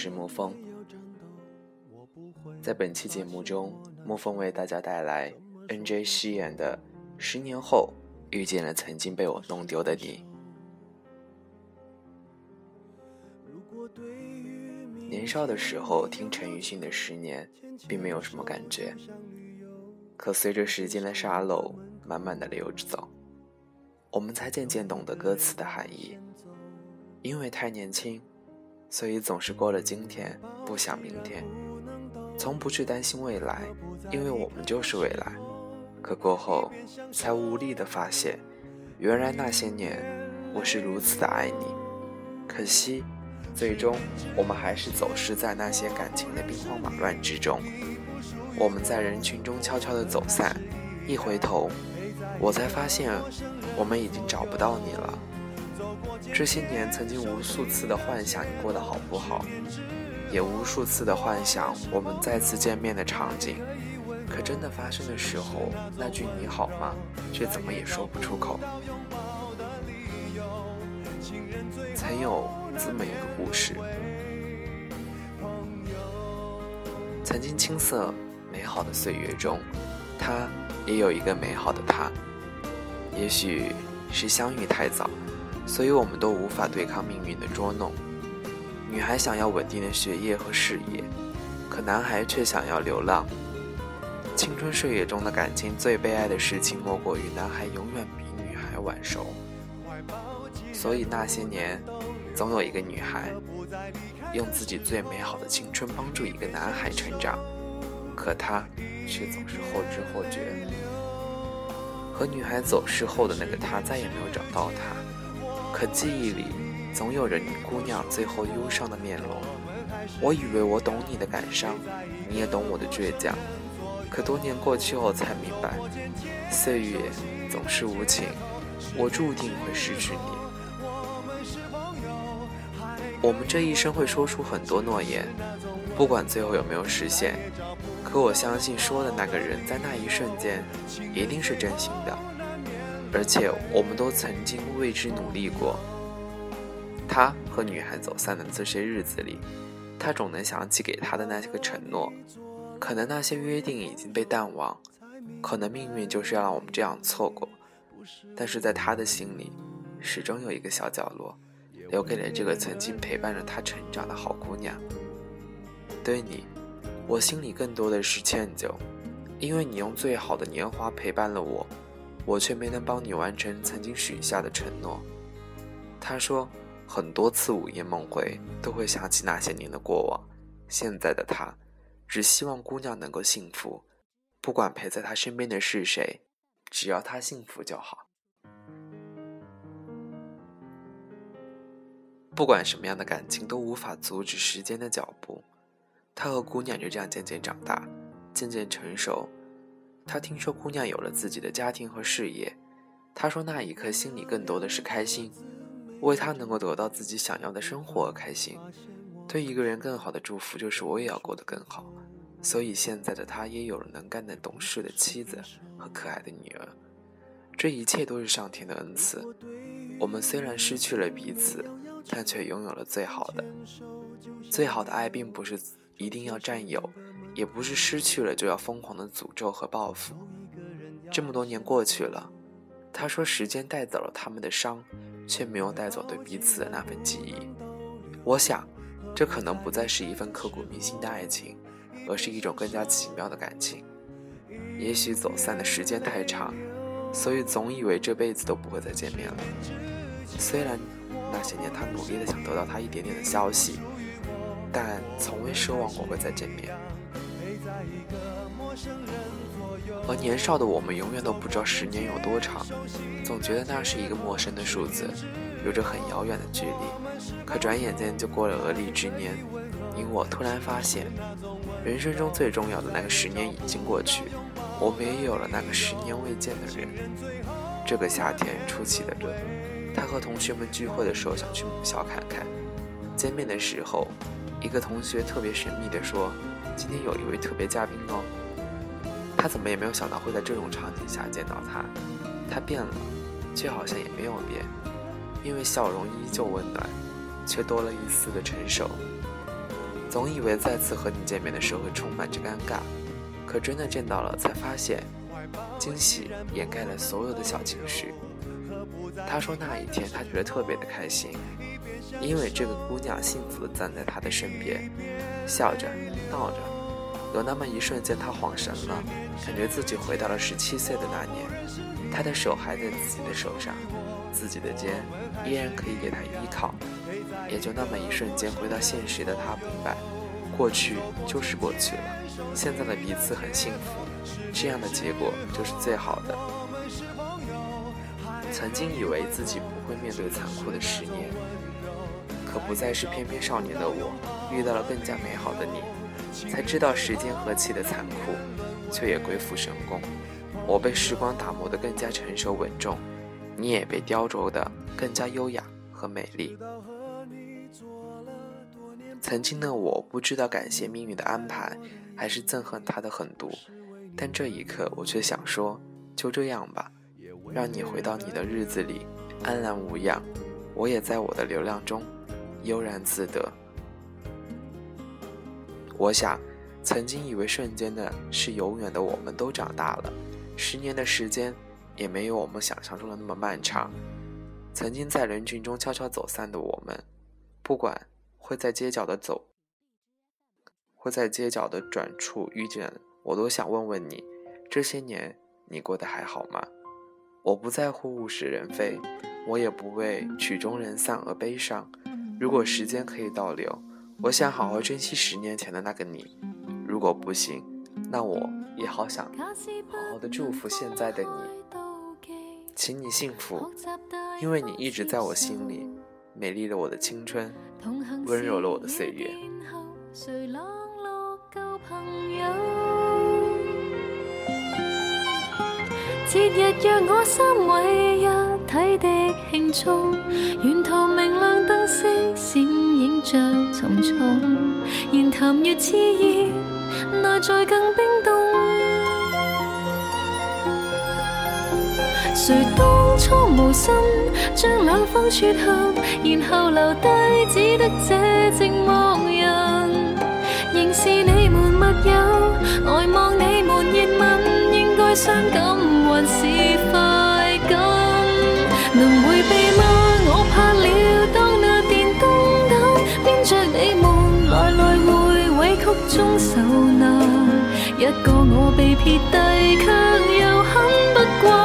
是沐风。在本期节目中，沐风为大家带来 N.J. 饰演的《十年后遇见了曾经被我弄丢的你》。年少的时候听陈奕迅的《十年》，并没有什么感觉。可随着时间的沙漏慢慢的流着走，我们才渐渐懂得歌词的含义。因为太年轻，所以总是过了今天不想明天，从不去担心未来，因为我们就是未来。可过后，才无力的发现，原来那些年我是如此的爱你。可惜，最终我们还是走失在那些感情的兵荒马乱之中。我们在人群中悄悄的走散，一回头，我才发现，我们已经找不到你了。这些年，曾经无数次的幻想你过得好不好，也无数次的幻想我们再次见面的场景。可真的发生的时候，那句“你好吗”却怎么也说不出口。曾有这么一个故事：曾经青涩美好的岁月中，他也有一个美好的他。也许是相遇太早。所以我们都无法对抗命运的捉弄。女孩想要稳定的学业和事业，可男孩却想要流浪。青春岁月中的感情最悲哀的事情，莫过于男孩永远比女孩晚熟。所以那些年，总有一个女孩，用自己最美好的青春帮助一个男孩成长，可他却总是后知后觉。和女孩走失后的那个他，再也没有找到她。可记忆里，总有着你姑娘最后忧伤的面容。我以为我懂你的感伤，你也懂我的倔强。可多年过去后，才明白，岁月总是无情，我注定会失去你。我们这一生会说出很多诺言，不管最后有没有实现，可我相信说的那个人在那一瞬间，一定是真心的。而且我们都曾经为之努力过。他和女孩走散的这些日子里，他总能想起给她的那些个承诺。可能那些约定已经被淡忘，可能命运就是要让我们这样错过。但是在他的心里，始终有一个小角落，留给了这个曾经陪伴着他成长的好姑娘。对你，我心里更多的是歉疚，因为你用最好的年华陪伴了我。我却没能帮你完成曾经许下的承诺。他说，很多次午夜梦回都会想起那些年的过往。现在的他，只希望姑娘能够幸福，不管陪在他身边的是谁，只要他幸福就好。不管什么样的感情都无法阻止时间的脚步。他和姑娘就这样渐渐长大，渐渐成熟。他听说姑娘有了自己的家庭和事业，他说那一刻心里更多的是开心，为她能够得到自己想要的生活而开心。对一个人更好的祝福就是我也要过得更好。所以现在的他也有了能干的、懂事的妻子和可爱的女儿，这一切都是上天的恩赐。我们虽然失去了彼此，但却拥有了最好的。最好的爱并不是一定要占有。也不是失去了就要疯狂的诅咒和报复。这么多年过去了，他说时间带走了他们的伤，却没有带走对彼此的那份记忆。我想，这可能不再是一份刻骨铭心的爱情，而是一种更加奇妙的感情。也许走散的时间太长，所以总以为这辈子都不会再见面了。虽然那些年他努力的想得到他一点点的消息，但从未奢望过会再见面。而年少的我们永远都不知道十年有多长，总觉得那是一个陌生的数字，有着很遥远的距离。可转眼间就过了而立之年，你我突然发现，人生中最重要的那个十年已经过去，我们也有了那个十年未见的人。这个夏天出奇的热，他和同学们聚会的时候想去母校看看。见面的时候，一个同学特别神秘地说。今天有一位特别嘉宾哦，他怎么也没有想到会在这种场景下见到他。他变了，却好像也没有变，因为笑容依旧温暖，却多了一丝的成熟。总以为再次和你见面的时候会充满着尴尬，可真的见到了，才发现惊喜掩盖了所有的小情绪。他说那一天他觉得特别的开心，因为这个姑娘幸福的站在他的身边，笑着闹着，有那么一瞬间他恍神了，感觉自己回到了十七岁的那年，他的手还在自己的手上，自己的肩依然可以给他依靠。也就那么一瞬间，回到现实的他明白，过去就是过去了，现在的彼此很幸福，这样的结果就是最好的。曾经以为自己不会面对残酷的十年，可不再是翩翩少年的我，遇到了更加美好的你，才知道时间何其的残酷，却也鬼斧神工。我被时光打磨得更加成熟稳重，你也被雕琢得更加优雅和美丽。曾经的我不知道感谢命运的安排，还是憎恨他的狠毒，但这一刻我却想说，就这样吧，让你回到你的日子里安然无恙，我也在我的流浪中悠然自得。我想，曾经以为瞬间的是永远的，我们都长大了，十年的时间也没有我们想象中的那么漫长。曾经在人群中悄悄走散的我们，不管。会在街角的走，会在街角的转处遇见，我都想问问你，这些年你过得还好吗？我不在乎物是人非，我也不为曲终人散而悲伤。如果时间可以倒流，我想好好珍惜十年前的那个你。如果不行，那我也好想好好的祝福现在的你，请你幸福，因为你一直在我心里，美丽了我的青春。温柔了我的岁月。节日若我三位一体的庆祝，沿途明亮灯饰闪着重重，言谈越炽热，内在更冰冻。谁当初无心将两方撮合，然后留低只得这寂寞人。仍是你们密友，呆望你们热吻，应该伤感还是中受难。一个我被撇低，却又很不惯。